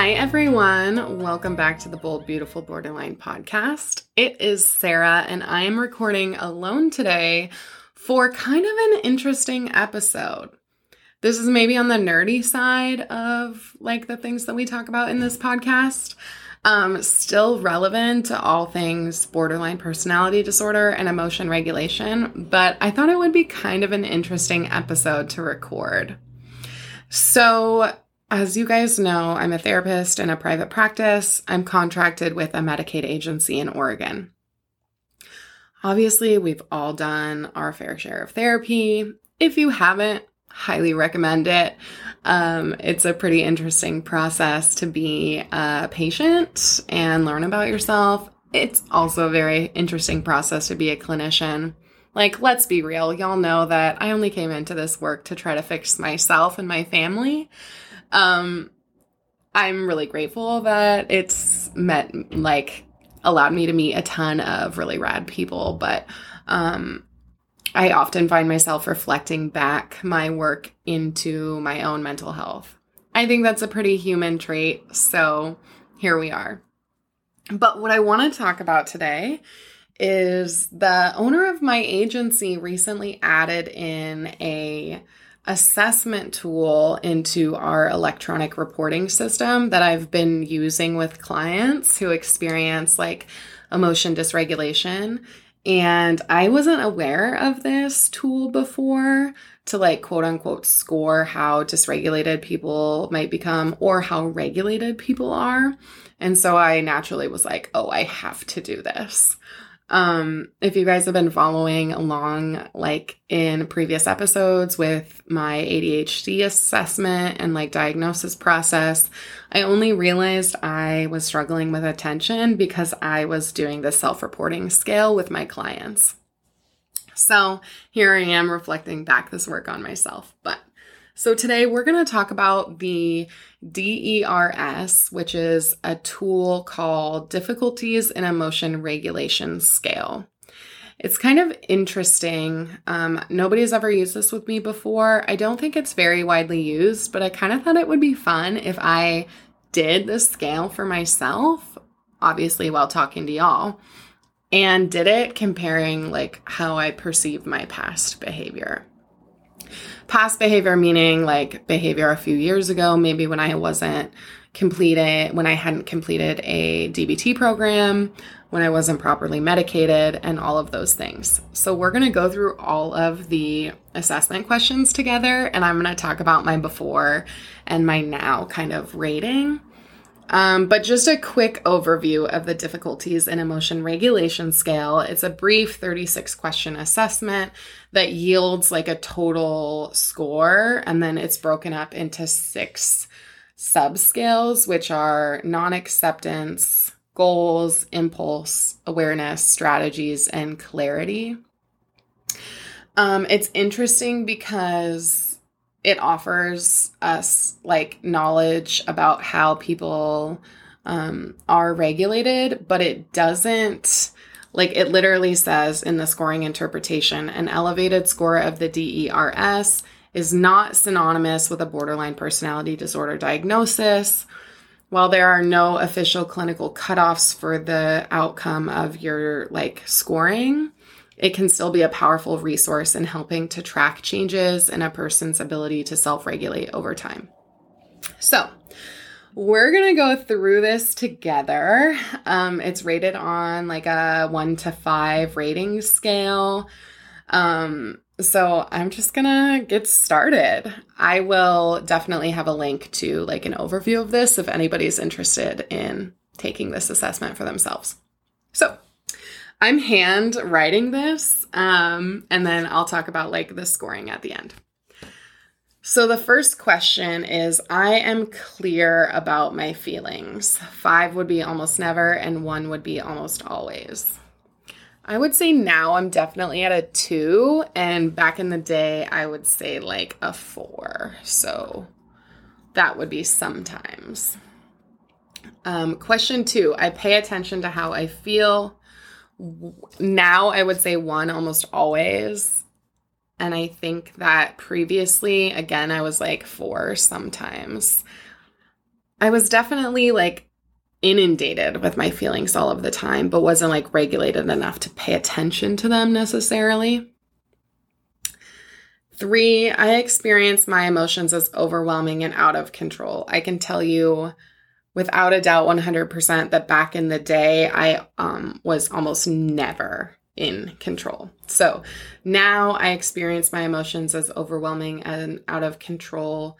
Hi, everyone. Welcome back to the Bold, Beautiful Borderline podcast. It is Sara, and I am recording alone today for kind of an interesting episode. This is maybe on the nerdy side of like the things that we talk about in this podcast. Um, still relevant to all things borderline personality disorder and emotion regulation, but I thought it would be kind of an interesting episode to record. So, as you guys know, I'm a therapist in a private practice. I'm contracted with a Medicaid agency in Oregon. Obviously, we've all done our fair share of therapy. If you haven't, highly recommend it. Um, it's a pretty interesting process to be a patient and learn about yourself. It's also a very interesting process to be a clinician. Like, let's be real, y'all know that I only came into this work to try to fix myself and my family. Um, I'm really grateful that it's met like allowed me to meet a ton of really rad people, but um I often find myself reflecting back my work into my own mental health. I think that's a pretty human trait, so here we are. But what I want to talk about today is the owner of my agency recently added in a assessment tool into our electronic reporting system that I've been using with clients who experience like emotion dysregulation. And I wasn't aware of this tool before to like quote unquote score how dysregulated people might become or how regulated people are. And so I naturally was like, oh, I have to do this. Um, if you guys have been following along, like in previous episodes with my ADHD assessment and like diagnosis process, I only realized I was struggling with attention because I was doing the self reporting scale with my clients. So here I am reflecting back this work on myself. But so today we're going to talk about the DERS, which is a tool called Difficulties in Emotion Regulation Scale. It's kind of interesting. Um, nobody's ever used this with me before. I don't think it's very widely used, but I kind of thought it would be fun if I did the scale for myself, obviously while talking to y'all, and did it comparing like how I perceive my past behavior past behavior meaning like behavior a few years ago, maybe when I wasn't completed, when I hadn't completed a DBT program, when I wasn't properly medicated, and all of those things. So, we're going to go through all of the assessment questions together, and I'm going to talk about my before and my now kind of rating. Um, but just a quick overview of the difficulties in emotion regulation scale. It's a brief 36 question assessment that yields like a total score, and then it's broken up into six subscales, which are non acceptance, goals, impulse, awareness, strategies, and clarity. Um, it's interesting because it offers us like knowledge about how people um, are regulated, but it doesn't like it literally says in the scoring interpretation an elevated score of the DERS is not synonymous with a borderline personality disorder diagnosis. While there are no official clinical cutoffs for the outcome of your like scoring, it can still be a powerful resource in helping to track changes in a person's ability to self regulate over time. So, we're gonna go through this together. Um, it's rated on like a one to five rating scale. Um, so I'm just gonna get started. I will definitely have a link to like an overview of this if anybody's interested in taking this assessment for themselves. So I'm hand writing this, um, and then I'll talk about like the scoring at the end. So the first question is I am clear about my feelings. Five would be almost never, and one would be almost always. I would say now I'm definitely at a two, and back in the day, I would say like a four. So that would be sometimes. Um, question two I pay attention to how I feel now I would say one almost always. And I think that previously, again, I was like four sometimes. I was definitely like inundated with my feelings all of the time, but wasn't like regulated enough to pay attention to them necessarily. Three, I experience my emotions as overwhelming and out of control. I can tell you without a doubt 100% that back in the day, I um, was almost never in control. So now I experience my emotions as overwhelming and out of control.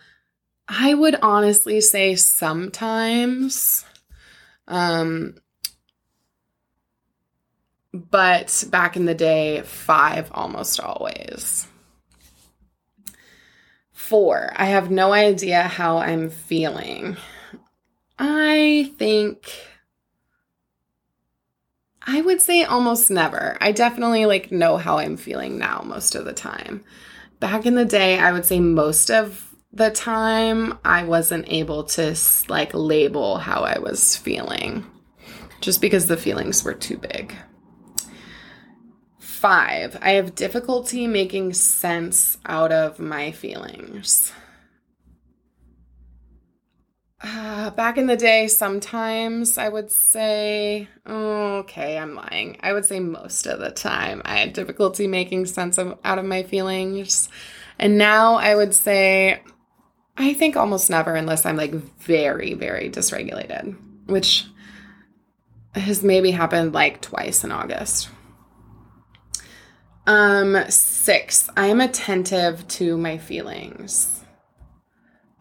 I would honestly say sometimes. Um, but back in the day, five almost always. Four, I have no idea how I'm feeling. I think I would say almost never. I definitely like know how I'm feeling now most of the time. Back in the day, I would say most of the time I wasn't able to like label how I was feeling just because the feelings were too big. Five, I have difficulty making sense out of my feelings. Uh, back in the day, sometimes I would say, okay, I'm lying. I would say most of the time I had difficulty making sense of, out of my feelings. And now I would say, I think almost never, unless I'm like very, very dysregulated, which has maybe happened like twice in August. Um, six, I am attentive to my feelings.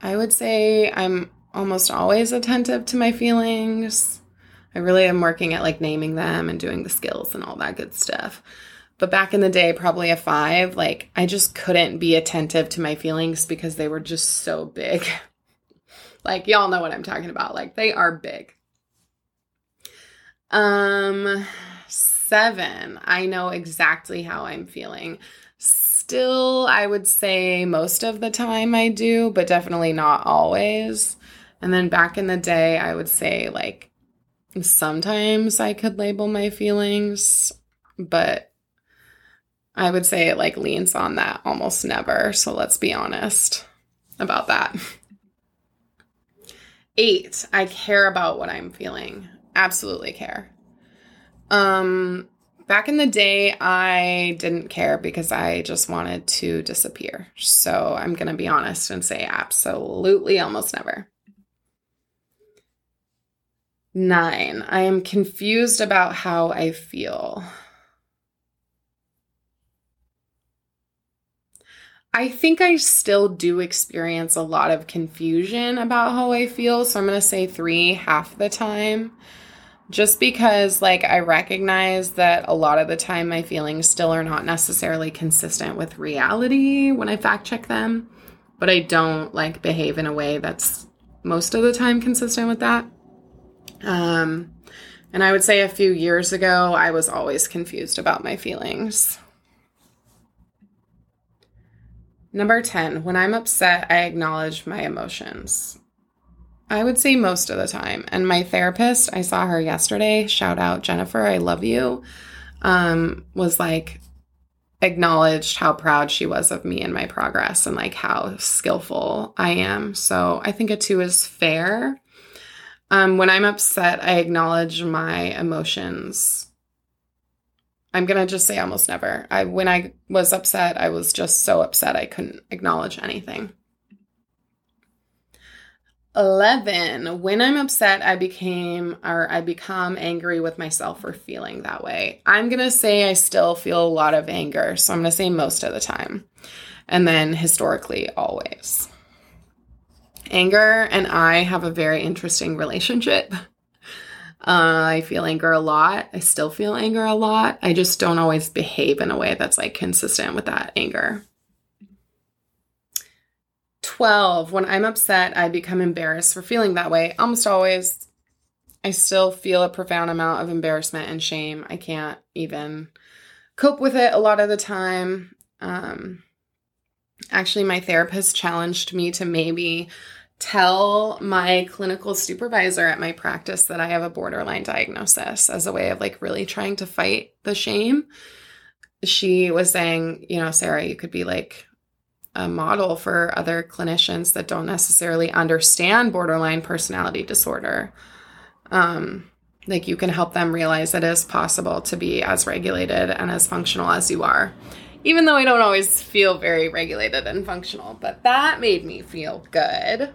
I would say I'm almost always attentive to my feelings. I really am working at like naming them and doing the skills and all that good stuff. But back in the day, probably a five, like I just couldn't be attentive to my feelings because they were just so big. like y'all know what I'm talking about. Like they are big. Um, seven, I know exactly how I'm feeling. Still, I would say most of the time I do, but definitely not always. And then back in the day, I would say like sometimes I could label my feelings, but I would say it like leans on that almost never. So let's be honest about that. Eight, I care about what I'm feeling. Absolutely care. Um, back in the day, I didn't care because I just wanted to disappear. So I'm going to be honest and say absolutely almost never. Nine, I am confused about how I feel. I think I still do experience a lot of confusion about how I feel. So I'm going to say three half the time. Just because, like, I recognize that a lot of the time my feelings still are not necessarily consistent with reality when I fact check them, but I don't like behave in a way that's most of the time consistent with that. Um, and I would say a few years ago, I was always confused about my feelings. Number 10, when I'm upset, I acknowledge my emotions. I would say most of the time. And my therapist, I saw her yesterday, shout out Jennifer, I love you, um, was like, acknowledged how proud she was of me and my progress and like how skillful I am. So I think a two is fair. Um, when I'm upset, I acknowledge my emotions. I'm gonna just say almost never. I when I was upset, I was just so upset I couldn't acknowledge anything. 11 when i'm upset i became or i become angry with myself for feeling that way i'm going to say i still feel a lot of anger so i'm going to say most of the time and then historically always Anger and I have a very interesting relationship. Uh, I feel anger a lot. I still feel anger a lot. I just don't always behave in a way that's like consistent with that anger. 12. When I'm upset, I become embarrassed for feeling that way. Almost always, I still feel a profound amount of embarrassment and shame. I can't even cope with it a lot of the time. Um, actually, my therapist challenged me to maybe tell my clinical supervisor at my practice that I have a borderline diagnosis as a way of like really trying to fight the shame. She was saying, you know, Sara, you could be like a model for other clinicians that don't necessarily understand borderline personality disorder. Um, like you can help them realize it is possible to be as regulated and as functional as you are. Even though I don't always feel very regulated and functional, but that made me feel good.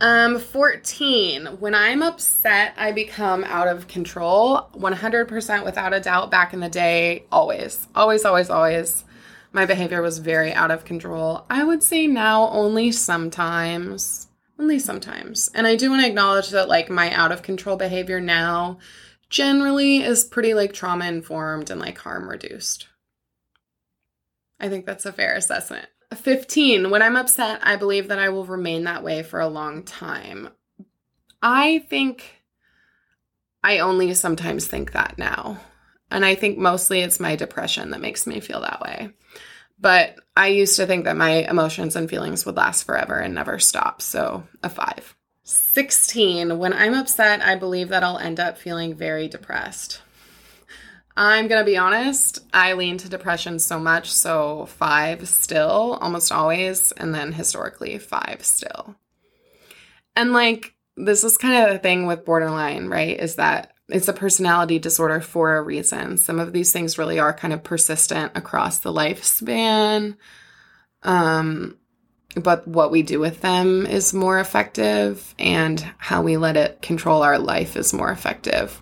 Um, 14. When I'm upset, I become out of control. 100% without a doubt back in the day, always, always, always, always. My behavior was very out of control. I would say now only sometimes. Only sometimes. And I do want to acknowledge that, like, my out of control behavior now generally is pretty, like, trauma informed and, like, harm reduced. I think that's a fair assessment. 15. When I'm upset, I believe that I will remain that way for a long time. I think I only sometimes think that now. And I think mostly it's my depression that makes me feel that way. But I used to think that my emotions and feelings would last forever and never stop. So a five. 16. When I'm upset, I believe that I'll end up feeling very depressed. I'm going to be honest, I lean to depression so much. So five still, almost always. And then historically, five still. And like, this is kind of the thing with borderline, right? Is that it's a personality disorder for a reason. Some of these things really are kind of persistent across the lifespan. Um, but what we do with them is more effective, and how we let it control our life is more effective.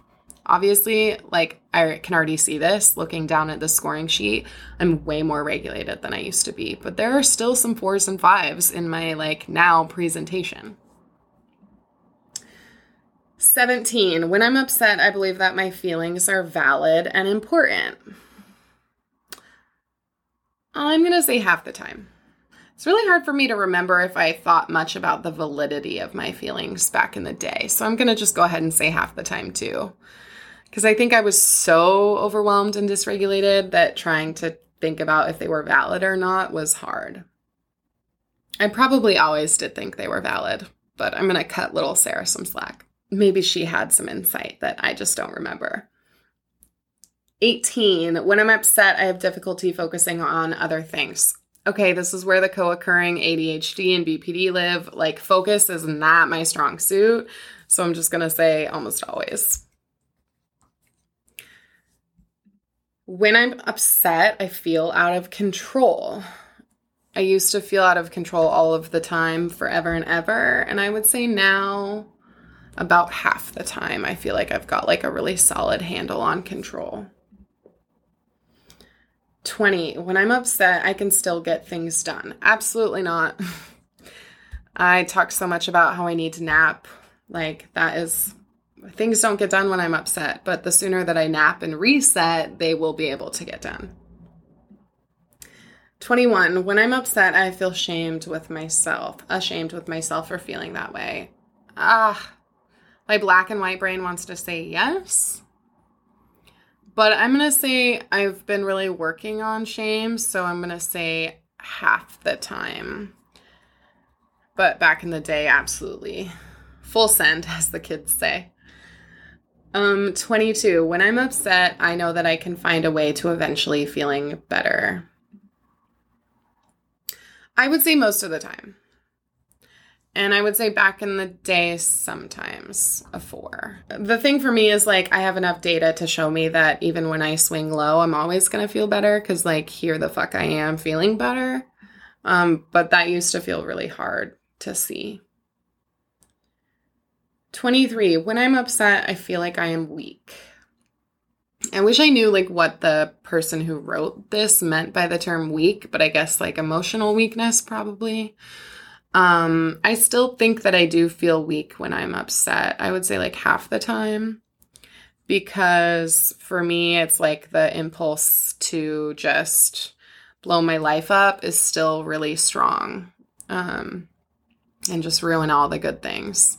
Obviously, like I can already see this looking down at the scoring sheet. I'm way more regulated than I used to be, but there are still some fours and fives in my like now presentation. 17. When I'm upset, I believe that my feelings are valid and important. I'm going to say half the time. It's really hard for me to remember if I thought much about the validity of my feelings back in the day. So I'm going to just go ahead and say half the time too. Because I think I was so overwhelmed and dysregulated that trying to think about if they were valid or not was hard. I probably always did think they were valid, but I'm going to cut little Sara some slack maybe she had some insight that I just don't remember. 18. When I'm upset, I have difficulty focusing on other things. Okay, this is where the co occurring ADHD and BPD live. Like, focus is not my strong suit. So I'm just going to say almost always. When I'm upset, I feel out of control. I used to feel out of control all of the time, forever and ever. And I would say now about half the time I feel like I've got like a really solid handle on control. 20. When I'm upset, I can still get things done. Absolutely not. I talk so much about how I need to nap. Like, that is, things don't get done when I'm upset, but the sooner that I nap and reset, they will be able to get done. 21. When I'm upset, I feel shamed with myself, ashamed with myself for feeling that way. Ah, my black and white brain wants to say yes. But I'm going to say I've been really working on shame, so I'm going to say half the time. But back in the day, absolutely. Full send, as the kids say. Um, 22. When I'm upset, I know that I can find a way to eventually feeling better. I would say most of the time. And I would say back in the day, sometimes a four. The thing for me is like, I have enough data to show me that even when I swing low, I'm always going to feel better because, like, here the fuck I am feeling better. Um, but that used to feel really hard to see. 23. When I'm upset, I feel like I am weak. I wish I knew like what the person who wrote this meant by the term weak, but I guess like emotional weakness probably. Um, I still think that I do feel weak when I'm upset. I would say like half the time because for me, it's like the impulse to just blow my life up is still really strong um, and just ruin all the good things.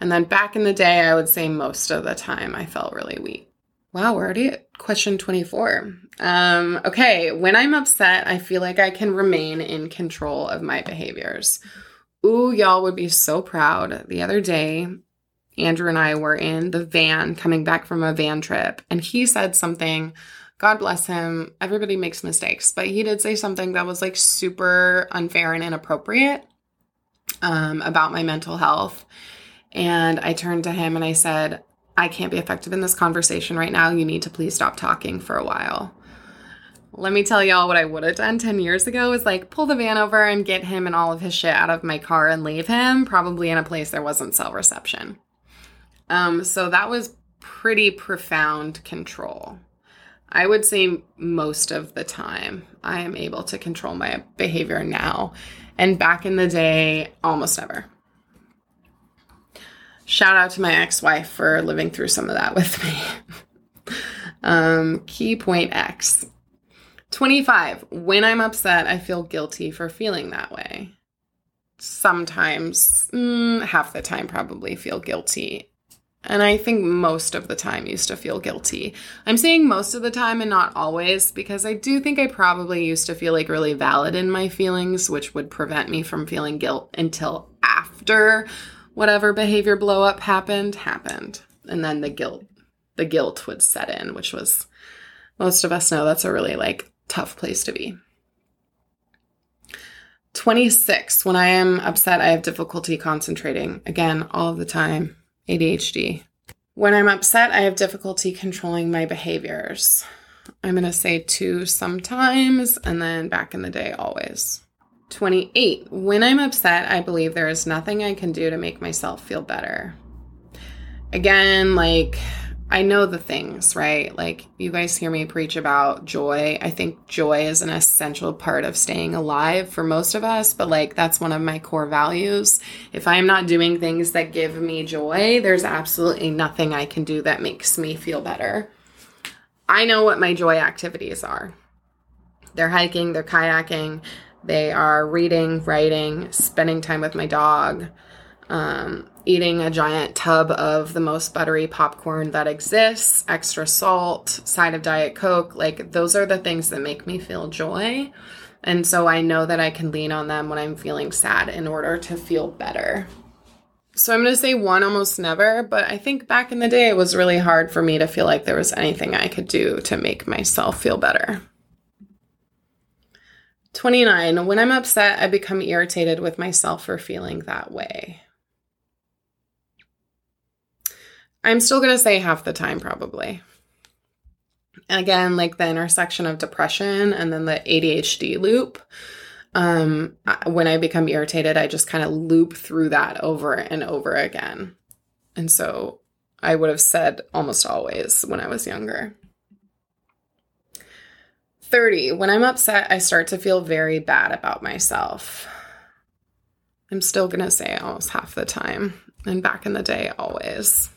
And then back in the day, I would say most of the time I felt really weak. Wow, we're already at question 24. Um, okay, when I'm upset, I feel like I can remain in control of my behaviors. Ooh, y'all would be so proud. The other day, Andrew and I were in the van coming back from a van trip, and he said something God bless him. Everybody makes mistakes, but he did say something that was like super unfair and inappropriate um, about my mental health. And I turned to him and I said, I can't be effective in this conversation right now. You need to please stop talking for a while. Let me tell y'all what I would have done 10 years ago is like pull the van over and get him and all of his shit out of my car and leave him, probably in a place there wasn't cell reception. Um, so that was pretty profound control. I would say most of the time I am able to control my behavior now. And back in the day, almost never. Shout out to my ex wife for living through some of that with me. um, key point X 25. When I'm upset, I feel guilty for feeling that way. Sometimes, mm, half the time, probably feel guilty. And I think most of the time used to feel guilty. I'm saying most of the time and not always because I do think I probably used to feel like really valid in my feelings, which would prevent me from feeling guilt until after whatever behavior blow up happened happened. And then the guilt the guilt would set in, which was most of us know that's a really like tough place to be. 26. When I am upset, I have difficulty concentrating. Again, all the time. ADHD. When I'm upset, I have difficulty controlling my behaviors. I'm going to say two sometimes, and then back in the day, always. 28. When I'm upset, I believe there is nothing I can do to make myself feel better. Again, like I know the things, right? Like you guys hear me preach about joy. I think joy is an essential part of staying alive for most of us, but like that's one of my core values. If I am not doing things that give me joy, there's absolutely nothing I can do that makes me feel better. I know what my joy activities are. They're hiking, they're kayaking, they are reading, writing, spending time with my dog, um, eating a giant tub of the most buttery popcorn that exists, extra salt, side of Diet Coke. Like, those are the things that make me feel joy. And so I know that I can lean on them when I'm feeling sad in order to feel better. So I'm going to say one almost never, but I think back in the day it was really hard for me to feel like there was anything I could do to make myself feel better. 29. When I'm upset, I become irritated with myself for feeling that way. I'm still going to say half the time, probably. And Again, like the intersection of depression and then the ADHD loop. Um, when I become irritated, I just kind of loop through that over and over again. And so I would have said almost always when I was younger. 30. When I'm upset, I start to feel very bad about myself. I'm still going to say almost half the time. And back in the day, always.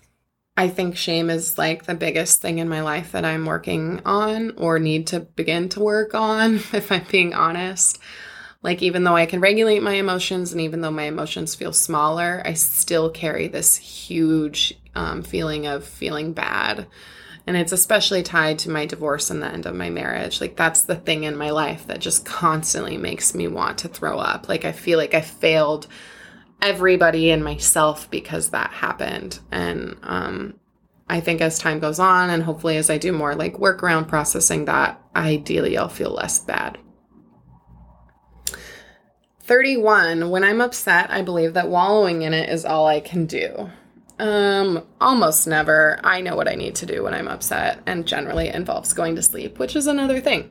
I think shame is like the biggest thing in my life that I'm working on or need to begin to work on, if I'm being honest. Like, even though I can regulate my emotions and even though my emotions feel smaller, I still carry this huge um, feeling of feeling bad. And it's especially tied to my divorce and the end of my marriage. Like, that's the thing in my life that just constantly makes me want to throw up. Like, I feel like I failed everybody and myself because that happened. And um, I think as time goes on, and hopefully as I do more like work around processing that, ideally I'll feel less bad. 31. When I'm upset, I believe that wallowing in it is all I can do. Um, almost never. I know what I need to do when I'm upset, and generally involves going to sleep, which is another thing.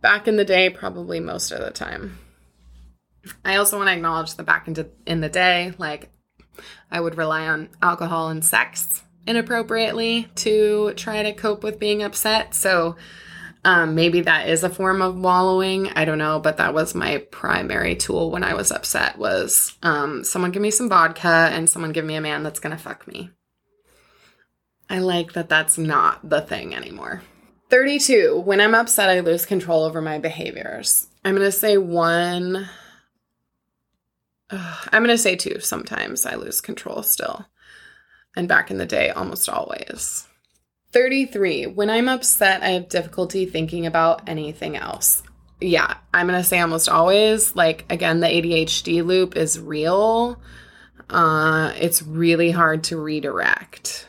Back in the day, probably most of the time. I also want to acknowledge the back into in the day, like I would rely on alcohol and sex inappropriately to try to cope with being upset. So um, maybe that is a form of wallowing. I don't know, but that was my primary tool when I was upset was um, someone give me some vodka and someone give me a man that's gonna fuck me. I like that that's not the thing anymore. 32. When I'm upset, I lose control over my behaviors. I'm gonna say one I'm going to say two. Sometimes I lose control still. And back in the day, almost always. 33. When I'm upset, I have difficulty thinking about anything else. Yeah, I'm going to say almost always. Like, again, the ADHD loop is real. Uh, it's really hard to redirect.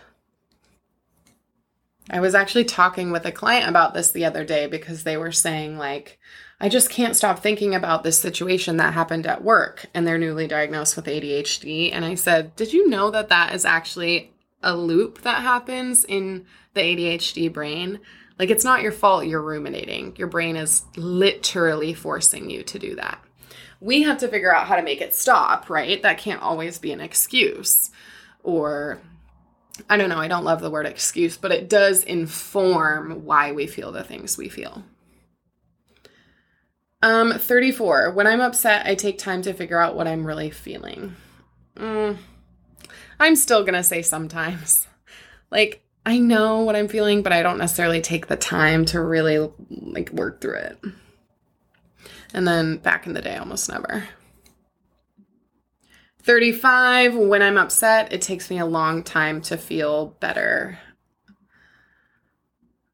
I was actually talking with a client about this the other day because they were saying, like, I just can't stop thinking about this situation that happened at work and they're newly diagnosed with ADHD. And I said, Did you know that that is actually a loop that happens in the ADHD brain? Like, it's not your fault you're ruminating. Your brain is literally forcing you to do that. We have to figure out how to make it stop, right? That can't always be an excuse. Or, I don't know, I don't love the word excuse, but it does inform why we feel the things we feel. Um, 34. When I'm upset, I take time to figure out what I'm really feeling. Mm, I'm still gonna say sometimes. Like, I know what I'm feeling, but I don't necessarily take the time to really like work through it. And then back in the day, almost never. 35, when I'm upset, it takes me a long time to feel better.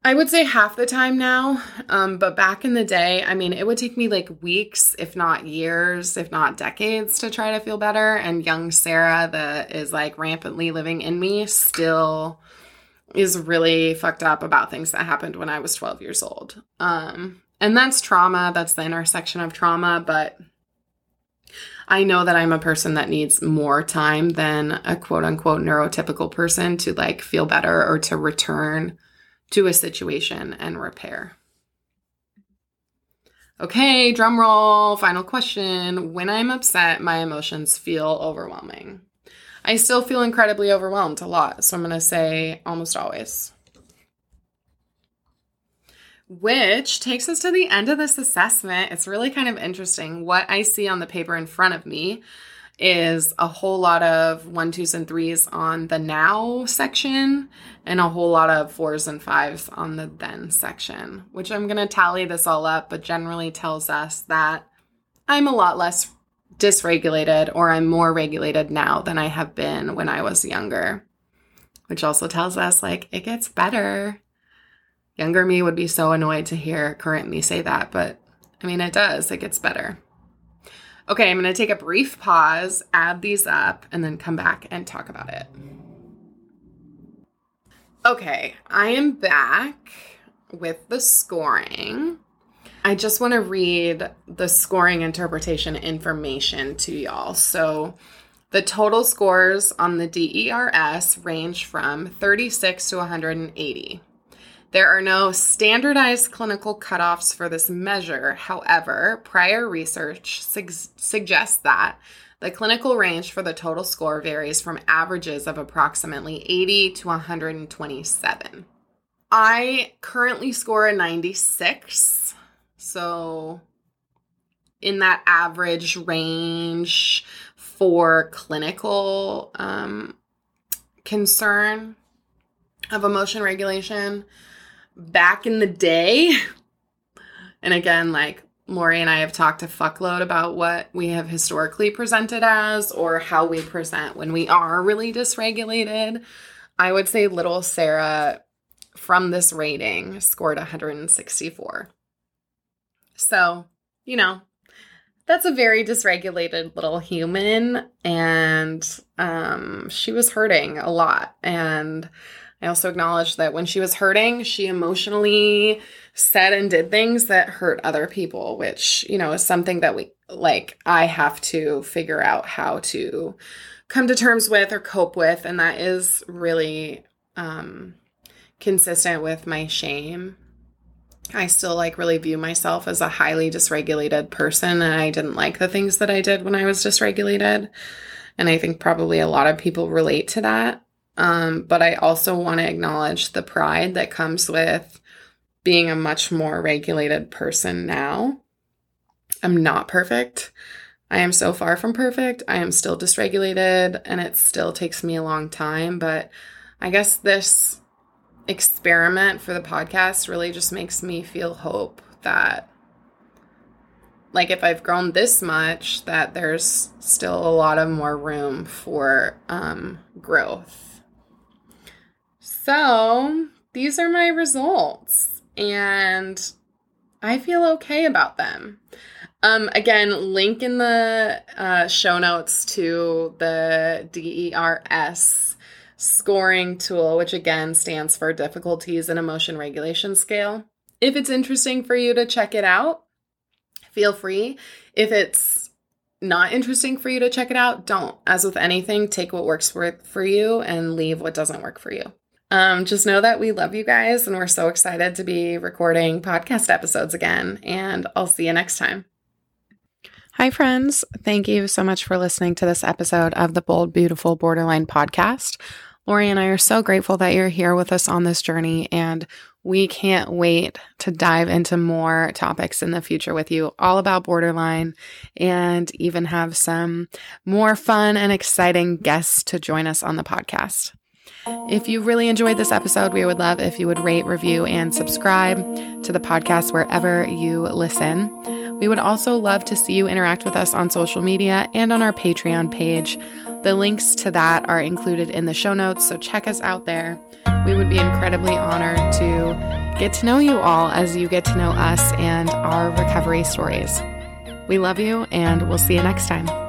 I would say half the time now, um, but back in the day, I mean, it would take me like weeks, if not years, if not decades to try to feel better. And young Sara, that is like rampantly living in me, still is really fucked up about things that happened when I was 12 years old. Um, and that's trauma, that's the intersection of trauma, but I know that I'm a person that needs more time than a quote unquote neurotypical person to like feel better or to return to a situation and repair. Okay, drum roll, final question. When I'm upset, my emotions feel overwhelming. I still feel incredibly overwhelmed a lot. So I'm going to say almost always. Which takes us to the end of this assessment. It's really kind of interesting. What I see on the paper in front of me is a whole lot of one, twos, and threes on the now section and a whole lot of fours and fives on the then section, which I'm going to tally this all up, but generally tells us that I'm a lot less dysregulated or I'm more regulated now than I have been when I was younger, which also tells us like it gets better. Younger me would be so annoyed to hear current me say that, but I mean, it does, it gets better. Okay, I'm going to take a brief pause, add these up, and then come back and talk about it. Okay, I am back with the scoring. I just want to read the scoring interpretation information to y'all. So, the total scores on the DERS range from 36 to 180. There are no standardized clinical cutoffs for this measure. However, prior research su- suggests that the clinical range for the total score varies from averages of approximately 80 to 127. I currently score a 96 so, in that average range for clinical um, concern of emotion regulation, back in the day, and again, like Laurie and I have talked a fuckload about what we have historically presented as or how we present when we are really dysregulated. I would say little Sara from this rating scored 164. So, you know, that's a very dysregulated little human and um she was hurting a lot and I also acknowledge that when she was hurting, she emotionally said and did things that hurt other people, which, you know, is something that we like I have to figure out how to come to terms with or cope with and that is really um consistent with my shame I still like really view myself as a highly dysregulated person and I didn't like the things that I did when I was dysregulated. And I think probably a lot of people relate to that. Um, but I also want to acknowledge the pride that comes with being a much more regulated person now. I'm not perfect. I am so far from perfect. I am still dysregulated and it still takes me a long time. But I guess this experiment for the podcast really just makes me feel hope that like if I've grown this much that there's still a lot of more room for um, growth. So these are my results and I feel okay about them. Um, again, link in the uh, show notes to the DERS scoring tool, which again stands for Difficulties in Emotion Regulation Scale. If it's interesting for you to check it out, feel free. If it's not interesting for you to check it out, don't. As with anything, take what works for, for you and leave what doesn't work for you. Um, just know that we love you guys and we're so excited to be recording podcast episodes again. And I'll see you next time. Hi, friends. Thank you so much for listening to this episode of the Bold, Beautiful Borderline podcast. Laurie and I are so grateful that you're here with us on this journey, and we can't wait to dive into more topics in the future with you, all about borderline, and even have some more fun and exciting guests to join us on the podcast. If you really enjoyed this episode, we would love if you would rate, review, and subscribe to the podcast wherever you listen. We would also love to see you interact with us on social media and on our Patreon page. The links to that are included in the show notes, so check us out there. We would be incredibly honored to get to know you all as you get to know us and our recovery stories. We love you, and we'll see you next time.